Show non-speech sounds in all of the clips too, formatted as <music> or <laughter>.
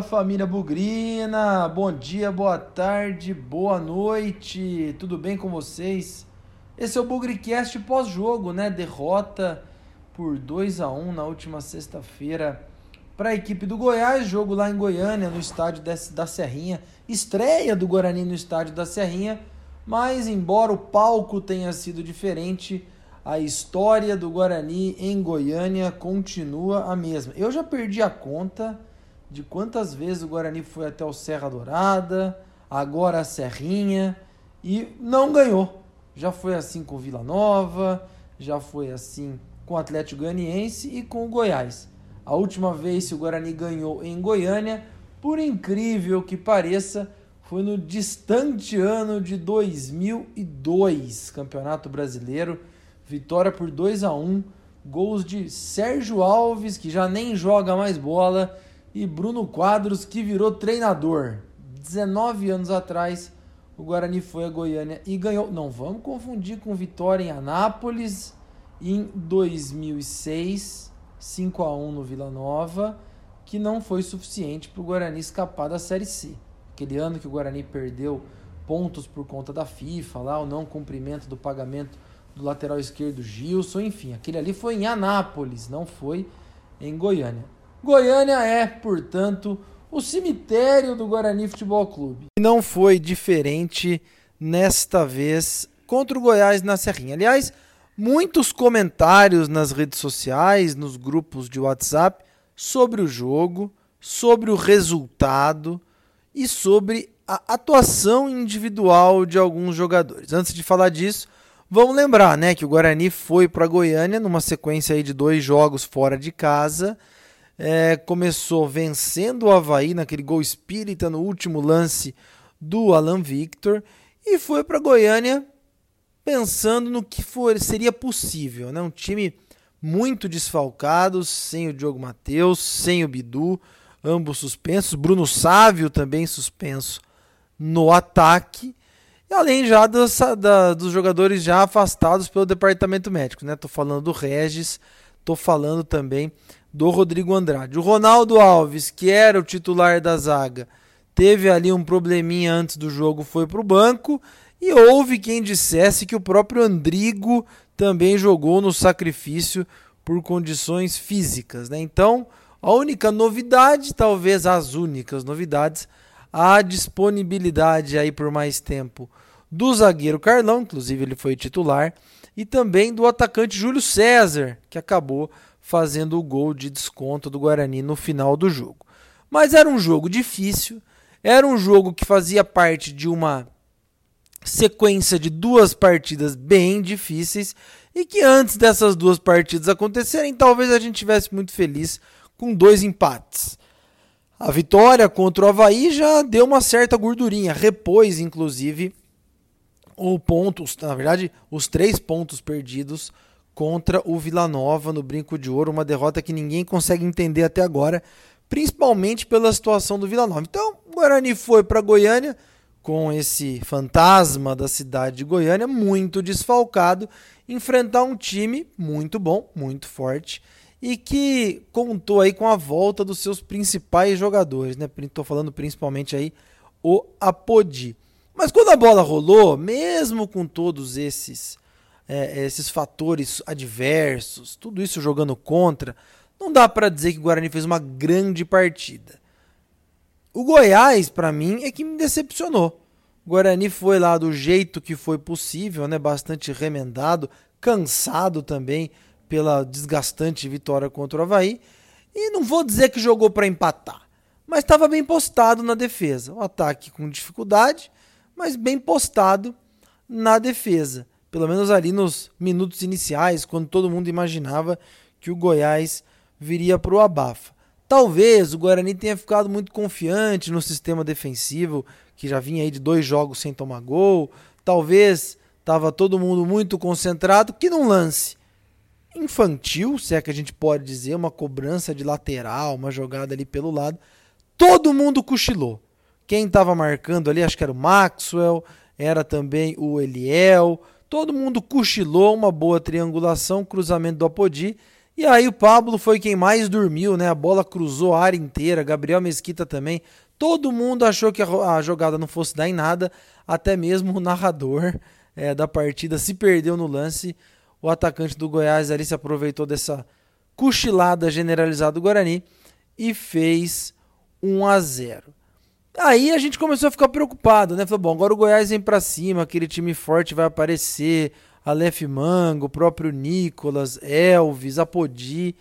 Fala família Bugrina, bom dia, boa tarde, boa noite, tudo bem com vocês? Esse é o Bugricast pós-jogo, né? Derrota por 2 a 1 na última sexta-feira para a equipe do Goiás, jogo lá em Goiânia, no estádio da Serrinha, estreia do Guarani no estádio da Serrinha, mas embora o palco tenha sido diferente, a história do Guarani em Goiânia continua a mesma. Eu já perdi a conta de quantas vezes o Guarani foi até o Serra Dourada, agora a Serrinha e não ganhou. Já foi assim com Vila Nova, já foi assim com o Atlético Goianiense e com o Goiás. A última vez que o Guarani ganhou em Goiânia, por incrível que pareça, foi no distante ano de 2002, Campeonato Brasileiro, vitória por 2 a 1, gols de Sérgio Alves, que já nem joga mais bola, e Bruno Quadros, que virou treinador. 19 anos atrás, o Guarani foi a Goiânia e ganhou. Não vamos confundir com vitória em Anápolis em 2006, 5 a 1 no Vila Nova, que não foi suficiente para o Guarani escapar da Série C. Aquele ano que o Guarani perdeu pontos por conta da FIFA, lá o não cumprimento do pagamento do lateral esquerdo Gilson, enfim, aquele ali foi em Anápolis, não foi em Goiânia. Goiânia é, portanto, o cemitério do Guarani Futebol Clube. Não foi diferente nesta vez contra o Goiás na Serrinha. Aliás, muitos comentários nas redes sociais, nos grupos de WhatsApp sobre o jogo, sobre o resultado e sobre a atuação individual de alguns jogadores. Antes de falar disso, vamos lembrar, né, que o Guarani foi para Goiânia numa sequência aí de dois jogos fora de casa é, começou vencendo o Havaí naquele gol espírita no último lance do Alan Victor e foi para Goiânia pensando no que for, seria possível. Né? Um time muito desfalcado, sem o Diogo Matheus, sem o Bidu, ambos suspensos. Bruno Sávio também suspenso no ataque. E além já dos, da, dos jogadores já afastados pelo departamento médico. Né? Tô falando do Regis, tô falando também do Rodrigo Andrade. O Ronaldo Alves, que era o titular da zaga, teve ali um probleminha antes do jogo, foi para o banco. E houve quem dissesse que o próprio Andrigo também jogou no sacrifício por condições físicas. Né? Então, a única novidade, talvez as únicas novidades, a disponibilidade aí por mais tempo do zagueiro Carlão, inclusive ele foi titular, e também do atacante Júlio César, que acabou fazendo o gol de desconto do Guarani no final do jogo. Mas era um jogo difícil, era um jogo que fazia parte de uma sequência de duas partidas bem difíceis e que antes dessas duas partidas acontecerem, talvez a gente tivesse muito feliz com dois empates. A vitória contra o Havaí já deu uma certa gordurinha, repôs inclusive o ponto, na verdade, os três pontos perdidos contra o Vila Nova no Brinco de Ouro, uma derrota que ninguém consegue entender até agora, principalmente pela situação do Vila Nova. Então, o Guarani foi para Goiânia com esse fantasma da cidade de Goiânia muito desfalcado, enfrentar um time muito bom, muito forte e que contou aí com a volta dos seus principais jogadores, né? Estou falando principalmente aí o Apodi. Mas quando a bola rolou, mesmo com todos esses é, esses fatores adversos, tudo isso jogando contra, não dá para dizer que o Guarani fez uma grande partida. O Goiás, para mim, é que me decepcionou. O Guarani foi lá do jeito que foi possível, né? bastante remendado, cansado também pela desgastante vitória contra o Havaí. E não vou dizer que jogou para empatar, mas estava bem postado na defesa. O ataque com dificuldade, mas bem postado na defesa pelo menos ali nos minutos iniciais, quando todo mundo imaginava que o Goiás viria para o abafa. Talvez o Guarani tenha ficado muito confiante no sistema defensivo, que já vinha aí de dois jogos sem tomar gol. Talvez estava todo mundo muito concentrado, que num lance infantil, se é que a gente pode dizer, uma cobrança de lateral, uma jogada ali pelo lado, todo mundo cochilou. Quem estava marcando ali, acho que era o Maxwell, era também o Eliel, Todo mundo cochilou, uma boa triangulação, cruzamento do Apodi. E aí o Pablo foi quem mais dormiu, né? A bola cruzou a área inteira, Gabriel Mesquita também. Todo mundo achou que a jogada não fosse dar em nada, até mesmo <laughs> o narrador é, da partida se perdeu no lance. O atacante do Goiás ali se aproveitou dessa cochilada generalizada do Guarani e fez 1 a 0. Aí a gente começou a ficar preocupado, né? Falou, bom, agora o Goiás vem para cima, aquele time forte vai aparecer, Aleph Mango, o próprio Nicolas, Elvis, Apodi.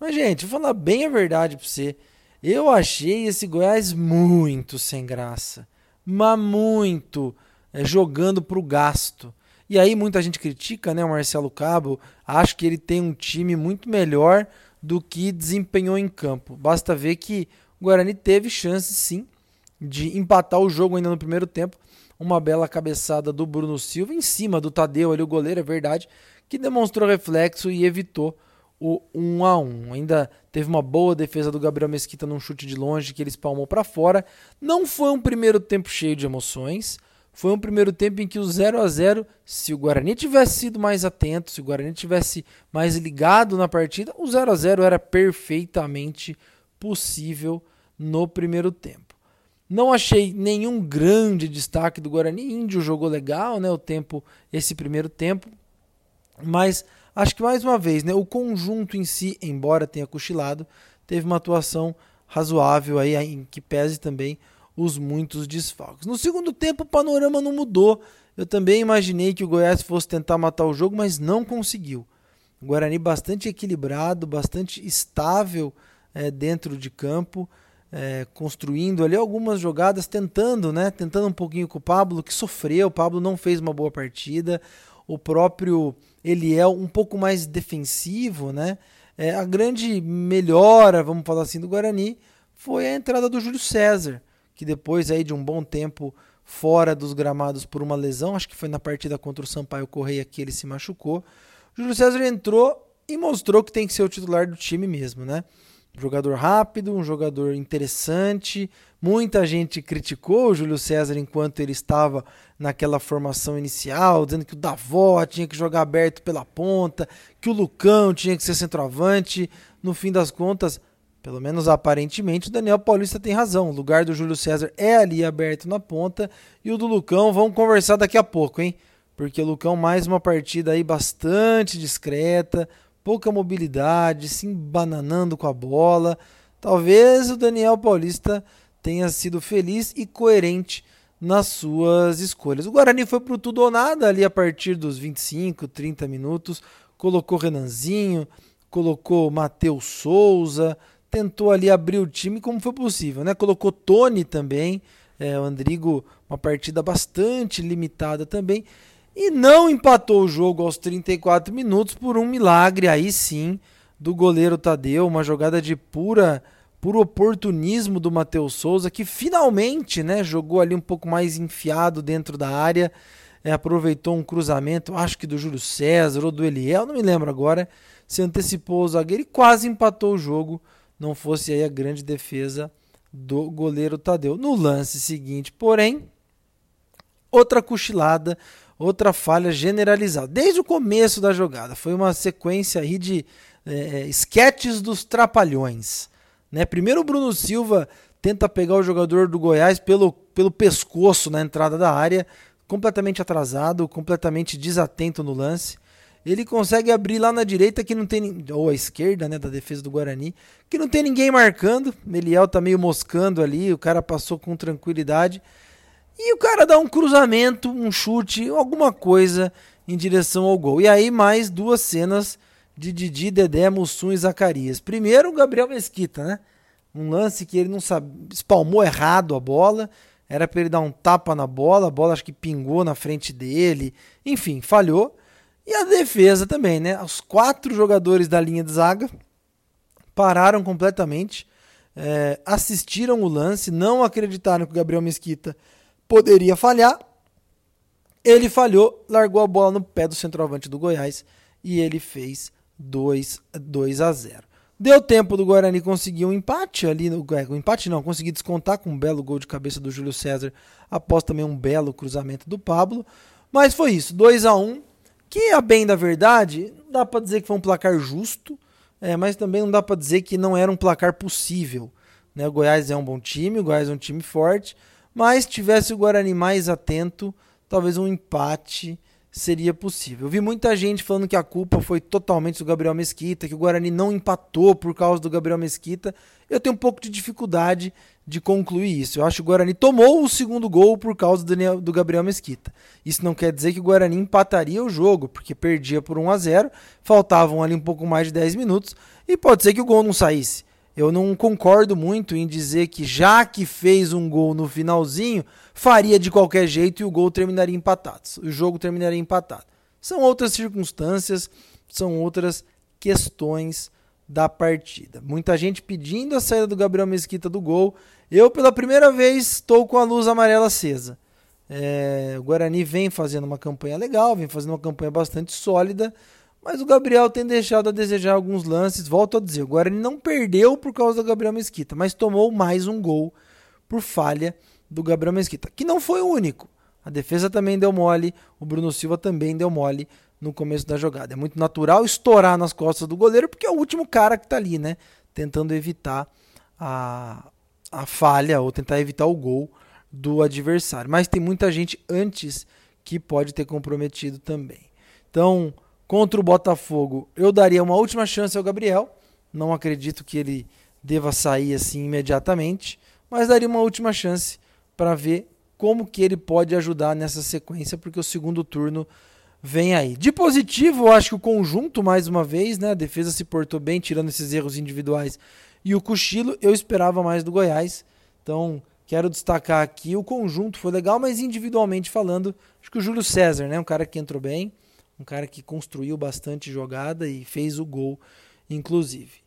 Mas, gente, vou falar bem a verdade pra você. Eu achei esse Goiás muito sem graça. Mas muito é, jogando pro gasto. E aí muita gente critica né, o Marcelo Cabo. Acho que ele tem um time muito melhor do que desempenhou em campo. Basta ver que o Guarani teve chance sim de empatar o jogo ainda no primeiro tempo uma bela cabeçada do Bruno Silva em cima do Tadeu ali, o goleiro, é verdade, que demonstrou reflexo e evitou o 1 a 1 Ainda teve uma boa defesa do Gabriel Mesquita num chute de longe que ele espalmou para fora. Não foi um primeiro tempo cheio de emoções. Foi um primeiro tempo em que o 0 a 0 se o Guarani tivesse sido mais atento, se o Guarani tivesse mais ligado na partida, o 0 a 0 era perfeitamente possível no primeiro tempo. Não achei nenhum grande destaque do Guarani. Índio jogou legal, né? O tempo, esse primeiro tempo. Mas acho que mais uma vez, né? O conjunto em si, embora tenha cochilado, teve uma atuação razoável aí, em que pese também os muitos desfalques. No segundo tempo, o panorama não mudou. Eu também imaginei que o Goiás fosse tentar matar o jogo, mas não conseguiu. O Guarani bastante equilibrado, bastante estável é, dentro de campo é, construindo ali algumas jogadas, tentando, né? Tentando um pouquinho com o Pablo, que sofreu. O Pablo não fez uma boa partida. O próprio Eliel um pouco mais defensivo, né? É, a grande melhora, vamos falar assim, do Guarani foi a entrada do Júlio César, que depois aí de um bom tempo fora dos gramados por uma lesão, acho que foi na partida contra o Sampaio Correia que ele se machucou. Júlio César entrou e mostrou que tem que ser o titular do time mesmo, né? Jogador rápido, um jogador interessante. Muita gente criticou o Júlio César enquanto ele estava naquela formação inicial, dizendo que o Davó tinha que jogar aberto pela ponta, que o Lucão tinha que ser centroavante. No fim das contas, pelo menos aparentemente, o Daniel Paulista tem razão. O lugar do Júlio César é ali aberto na ponta e o do Lucão vamos conversar daqui a pouco, hein? Porque o Lucão mais uma partida aí bastante discreta, pouca mobilidade, se embananando com a bola. Talvez o Daniel Paulista tenha sido feliz e coerente nas suas escolhas. O Guarani foi pro tudo ou nada ali a partir dos 25, 30 minutos, colocou Renanzinho, colocou Matheus Souza, tentou ali abrir o time como foi possível, né? Colocou Tony também, é, o Andrigo, uma partida bastante limitada também e não empatou o jogo aos 34 minutos por um milagre aí sim do goleiro Tadeu, uma jogada de pura puro oportunismo do Matheus Souza que finalmente, né, jogou ali um pouco mais enfiado dentro da área, é, aproveitou um cruzamento, acho que do Júlio César ou do Eliel, não me lembro agora, se antecipou o zagueiro e quase empatou o jogo, não fosse aí a grande defesa do goleiro Tadeu. No lance seguinte, porém, outra cochilada outra falha generalizada. Desde o começo da jogada, foi uma sequência aí de é, é, esquetes dos trapalhões. Né? Primeiro o Bruno Silva tenta pegar o jogador do Goiás pelo, pelo pescoço na entrada da área, completamente atrasado, completamente desatento no lance. Ele consegue abrir lá na direita que não tem ou à esquerda, né, da defesa do Guarani, que não tem ninguém marcando. Meliel tá meio moscando ali, o cara passou com tranquilidade. E o cara dá um cruzamento, um chute, alguma coisa em direção ao gol. E aí mais duas cenas de Didi, Dedé, Mussum e Zacarias. Primeiro o Gabriel Mesquita, né? Um lance que ele não sabe, espalmou errado a bola. Era para ele dar um tapa na bola, a bola acho que pingou na frente dele. Enfim, falhou. E a defesa também, né? Os quatro jogadores da linha de zaga pararam completamente, é, assistiram o lance, não acreditaram que o Gabriel Mesquita poderia falhar. Ele falhou, largou a bola no pé do centroavante do Goiás e ele fez 2, 2 a 0. Deu tempo do Guarani conseguir um empate ali, no, é, um empate não, conseguir descontar com um belo gol de cabeça do Júlio César, após também um belo cruzamento do Pablo. Mas foi isso, 2 a 1 que a bem da verdade, dá para dizer que foi um placar justo. é, mas também não dá para dizer que não era um placar possível. Né? O Goiás é um bom time, o Goiás é um time forte, mas tivesse o Guarani mais atento, talvez um empate seria possível. Eu vi muita gente falando que a culpa foi totalmente do Gabriel Mesquita, que o Guarani não empatou por causa do Gabriel Mesquita. Eu tenho um pouco de dificuldade de concluir isso. Eu acho que o Guarani tomou o segundo gol por causa do, Gabriel Mesquita. Isso não quer dizer que o Guarani empataria o jogo, porque perdia por 1 a 0, faltavam ali um pouco mais de 10 minutos e pode ser que o gol não saísse. Eu não concordo muito em dizer que já que fez um gol no finalzinho, faria de qualquer jeito e o gol terminaria empatado. O jogo terminaria empatado. São outras circunstâncias, são outras questões da partida. Muita gente pedindo a saída do Gabriel Mesquita do gol. Eu, pela primeira vez, estou com a luz amarela acesa. É, o Guarani vem fazendo uma campanha legal, vem fazendo uma campanha bastante sólida, mas o Gabriel tem deixado a desejar alguns lances. Volto a dizer, o Guarani não perdeu por causa do Gabriel Mesquita, mas tomou mais um gol por falha do Gabriel Mesquita, que não foi o único. A defesa também deu mole, o Bruno Silva também deu mole no começo da jogada. É muito natural estourar nas costas do goleiro, porque é o último cara que está ali, né? Tentando evitar a, a falha ou tentar evitar o gol do adversário. Mas tem muita gente antes que pode ter comprometido também. Então, contra o Botafogo, eu daria uma última chance ao Gabriel. Não acredito que ele deva sair assim imediatamente, mas daria uma última chance para ver como que ele pode ajudar nessa sequência, porque o segundo turno vem aí. De positivo, eu acho que o conjunto, mais uma vez, né? A defesa se portou bem, tirando esses erros individuais. E o cochilo, eu esperava mais do Goiás. Então, quero destacar aqui o conjunto foi legal, mas individualmente falando, acho que o Júlio César, né? Um cara que entrou bem, um cara que construiu bastante jogada e fez o gol, inclusive.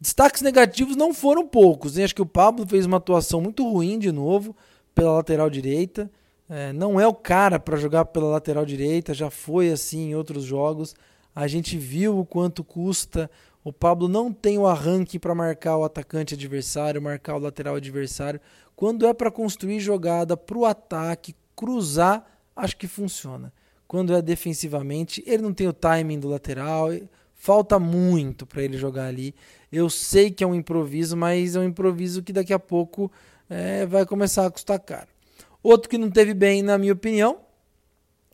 Destaques negativos não foram poucos, hein? Acho que o Pablo fez uma atuação muito ruim de novo pela lateral direita. É, não é o cara para jogar pela lateral direita, já foi assim em outros jogos. A gente viu o quanto custa. O Pablo não tem o arranque para marcar o atacante adversário, marcar o lateral adversário. Quando é para construir jogada para o ataque, cruzar, acho que funciona. Quando é defensivamente, ele não tem o timing do lateral, falta muito para ele jogar ali. Eu sei que é um improviso, mas é um improviso que daqui a pouco é, vai começar a custar caro. Outro que não teve bem, na minha opinião,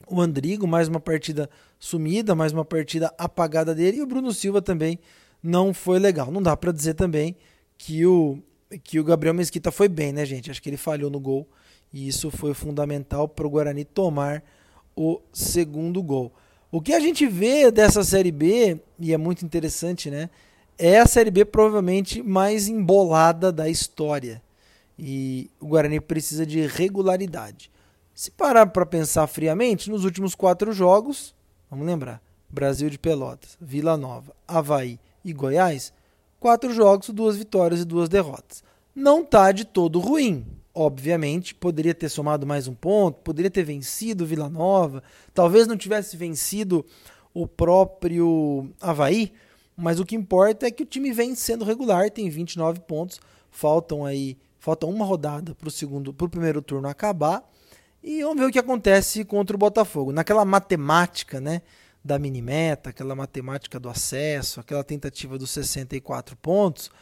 o Andrigo, mais uma partida sumida, mais uma partida apagada dele, e o Bruno Silva também não foi legal. Não dá para dizer também que o, que o Gabriel Mesquita foi bem, né, gente? Acho que ele falhou no gol, e isso foi fundamental para o Guarani tomar o segundo gol. O que a gente vê dessa Série B, e é muito interessante, né? É a Série B provavelmente mais embolada da história. E o Guarani precisa de regularidade. Se parar para pensar friamente, nos últimos quatro jogos, vamos lembrar: Brasil de Pelotas, Vila Nova, Havaí e Goiás, quatro jogos, duas vitórias e duas derrotas. Não está de todo ruim. Obviamente, poderia ter somado mais um ponto, poderia ter vencido Vila Nova, talvez não tivesse vencido o próprio Havaí, mas o que importa é que o time vem sendo regular, tem 29 pontos, faltam aí Falta uma rodada para o segundo, para o primeiro turno acabar. E vamos ver o que acontece contra o Botafogo. Naquela matemática, né? Da minimeta, aquela matemática do acesso, aquela tentativa dos 64 pontos.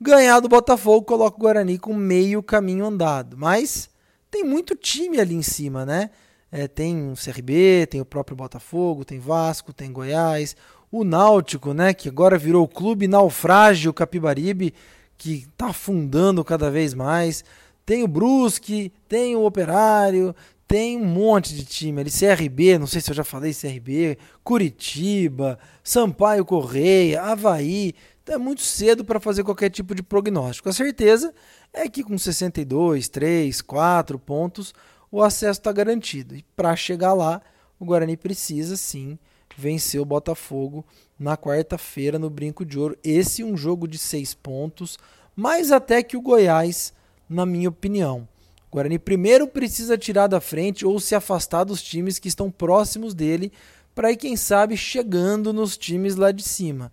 Ganhar do Botafogo coloca o Guarani com meio caminho andado. Mas tem muito time ali em cima, né? É, tem o CRB, tem o próprio Botafogo, tem Vasco, tem Goiás, o Náutico, né? Que agora virou o Clube Naufrágio Capibaribe, que está afundando cada vez mais. Tem o Brusque, tem o Operário, tem um monte de time ali. CRB, não sei se eu já falei CRB, Curitiba, Sampaio Correia, Havaí. Então é muito cedo para fazer qualquer tipo de prognóstico. A certeza é que com 62, 3, 4 pontos o acesso está garantido. E para chegar lá, o Guarani precisa sim vencer o Botafogo na quarta-feira no Brinco de Ouro. Esse é um jogo de seis pontos, mais até que o Goiás, na minha opinião. O Guarani primeiro precisa tirar da frente ou se afastar dos times que estão próximos dele, para ir, quem sabe, chegando nos times lá de cima.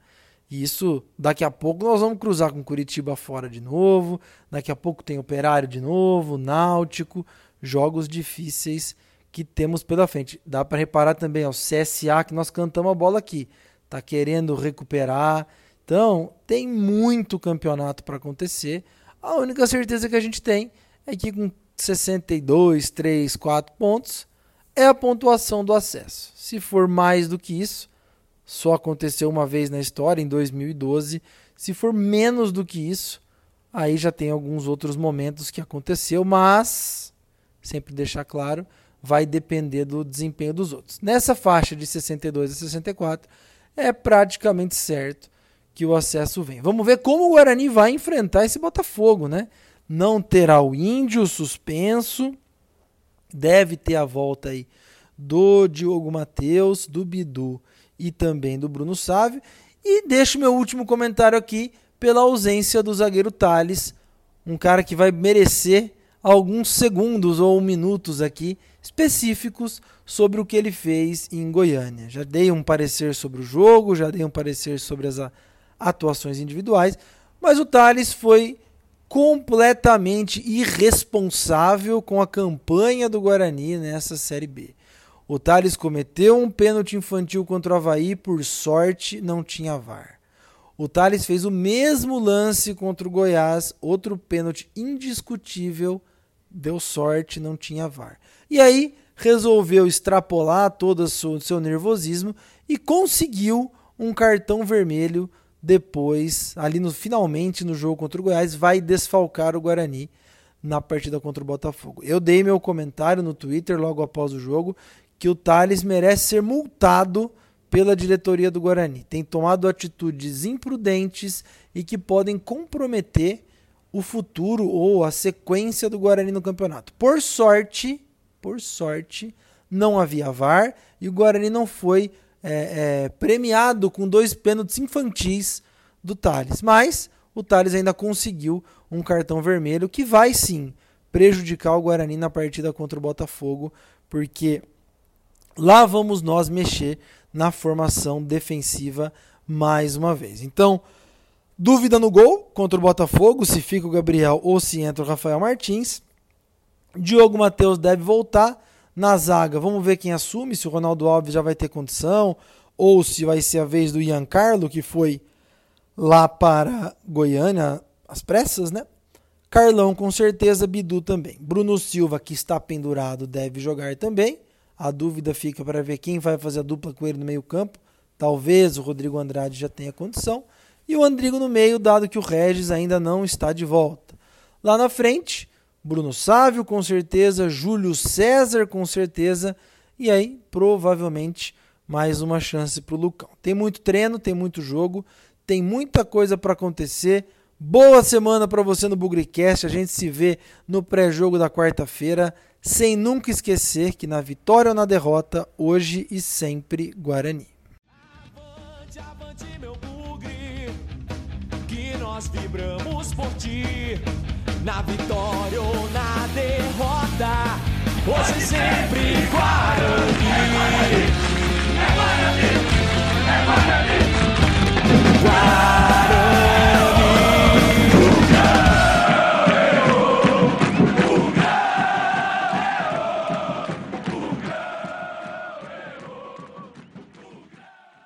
E isso, daqui a pouco nós vamos cruzar com Curitiba fora de novo, daqui a pouco tem Operário de novo, Náutico, jogos difíceis que temos pela frente. Dá para reparar também, o CSA que nós cantamos a bola aqui, tá querendo recuperar, Então, tem muito campeonato para acontecer. A única certeza que a gente tem é que com 62, 3, 4 pontos é a pontuação do acesso. Se for mais do que isso, só aconteceu uma vez na história, em 2012. Se for menos do que isso, aí já tem alguns outros momentos que aconteceu, mas sempre deixar claro, vai depender do desempenho dos outros. Nessa faixa de 62 a 64, é praticamente certo que o acesso vem. Vamos ver como o Guarani vai enfrentar esse Botafogo, né? Não terá o Índio suspenso, deve ter a volta aí do Diogo Matheus, do Bidu e também do Bruno Sávio. E deixo meu último comentário aqui pela ausência do zagueiro Thales, um cara que vai merecer alguns segundos ou minutos aqui específicos sobre o que ele fez em Goiânia. Já dei um parecer sobre o jogo, já dei um parecer sobre as atuações individuais, mas o Thales foi completamente irresponsável com a campanha do Guarani nessa Série B. O Thales cometeu um pênalti infantil contra o Havaí, por sorte não tinha VAR. O Thales fez o mesmo lance contra o Goiás, outro pênalti indiscutível, deu sorte, não tinha VAR. E aí resolveu extrapolar todo o seu nervosismo e conseguiu um cartão vermelho depois, ali no finalmente no jogo contra o Goiás, vai desfalcar o Guarani na partida contra o Botafogo. Eu dei meu comentário no Twitter logo após o jogo que o Thales merece ser multado pela diretoria do Guarani. Tem tomado atitudes imprudentes e que podem comprometer o futuro ou a sequência do Guarani no campeonato. Por sorte, por sorte, não havia VAR e o Guarani não foi é, é, premiado com dois pênaltis infantis do Thales. Mas o Thales ainda conseguiu um cartão vermelho que vai sim prejudicar o Guarani na partida contra o Botafogo, porque lá vamos nós mexer na formação defensiva mais uma vez. Então, Dúvida no gol contra o Botafogo, se fica o Gabriel ou se entra o Rafael Martins. Diogo Matheus deve voltar. Na zaga, vamos ver quem assume, se o Ronaldo Alves já vai ter condição, ou se vai ser a vez do Ian Carlo, que foi lá para Goiânia às pressas, né? Carlão com certeza, Bidu também. Bruno Silva, que está pendurado, deve jogar também. A dúvida fica para ver quem vai fazer a dupla com ele no meio-campo. Talvez o Rodrigo Andrade já tenha condição e o Andrigo no meio, dado que o Regis ainda não está de volta. Lá na frente, Bruno Sávio com certeza, Júlio César com certeza, e aí provavelmente mais uma chance para o Lucão. Tem muito treino, tem muito jogo, tem muita coisa para acontecer. Boa semana para você no Bugricast. A gente se vê no pré-jogo da quarta-feira, sem nunca esquecer que na vitória ou na derrota, hoje e sempre Guarani. nós vibramos por ti. Na vitória ou na derrota, hoje sempre Guarani. É Guarani, é Guarani, é Guarani. Guarani.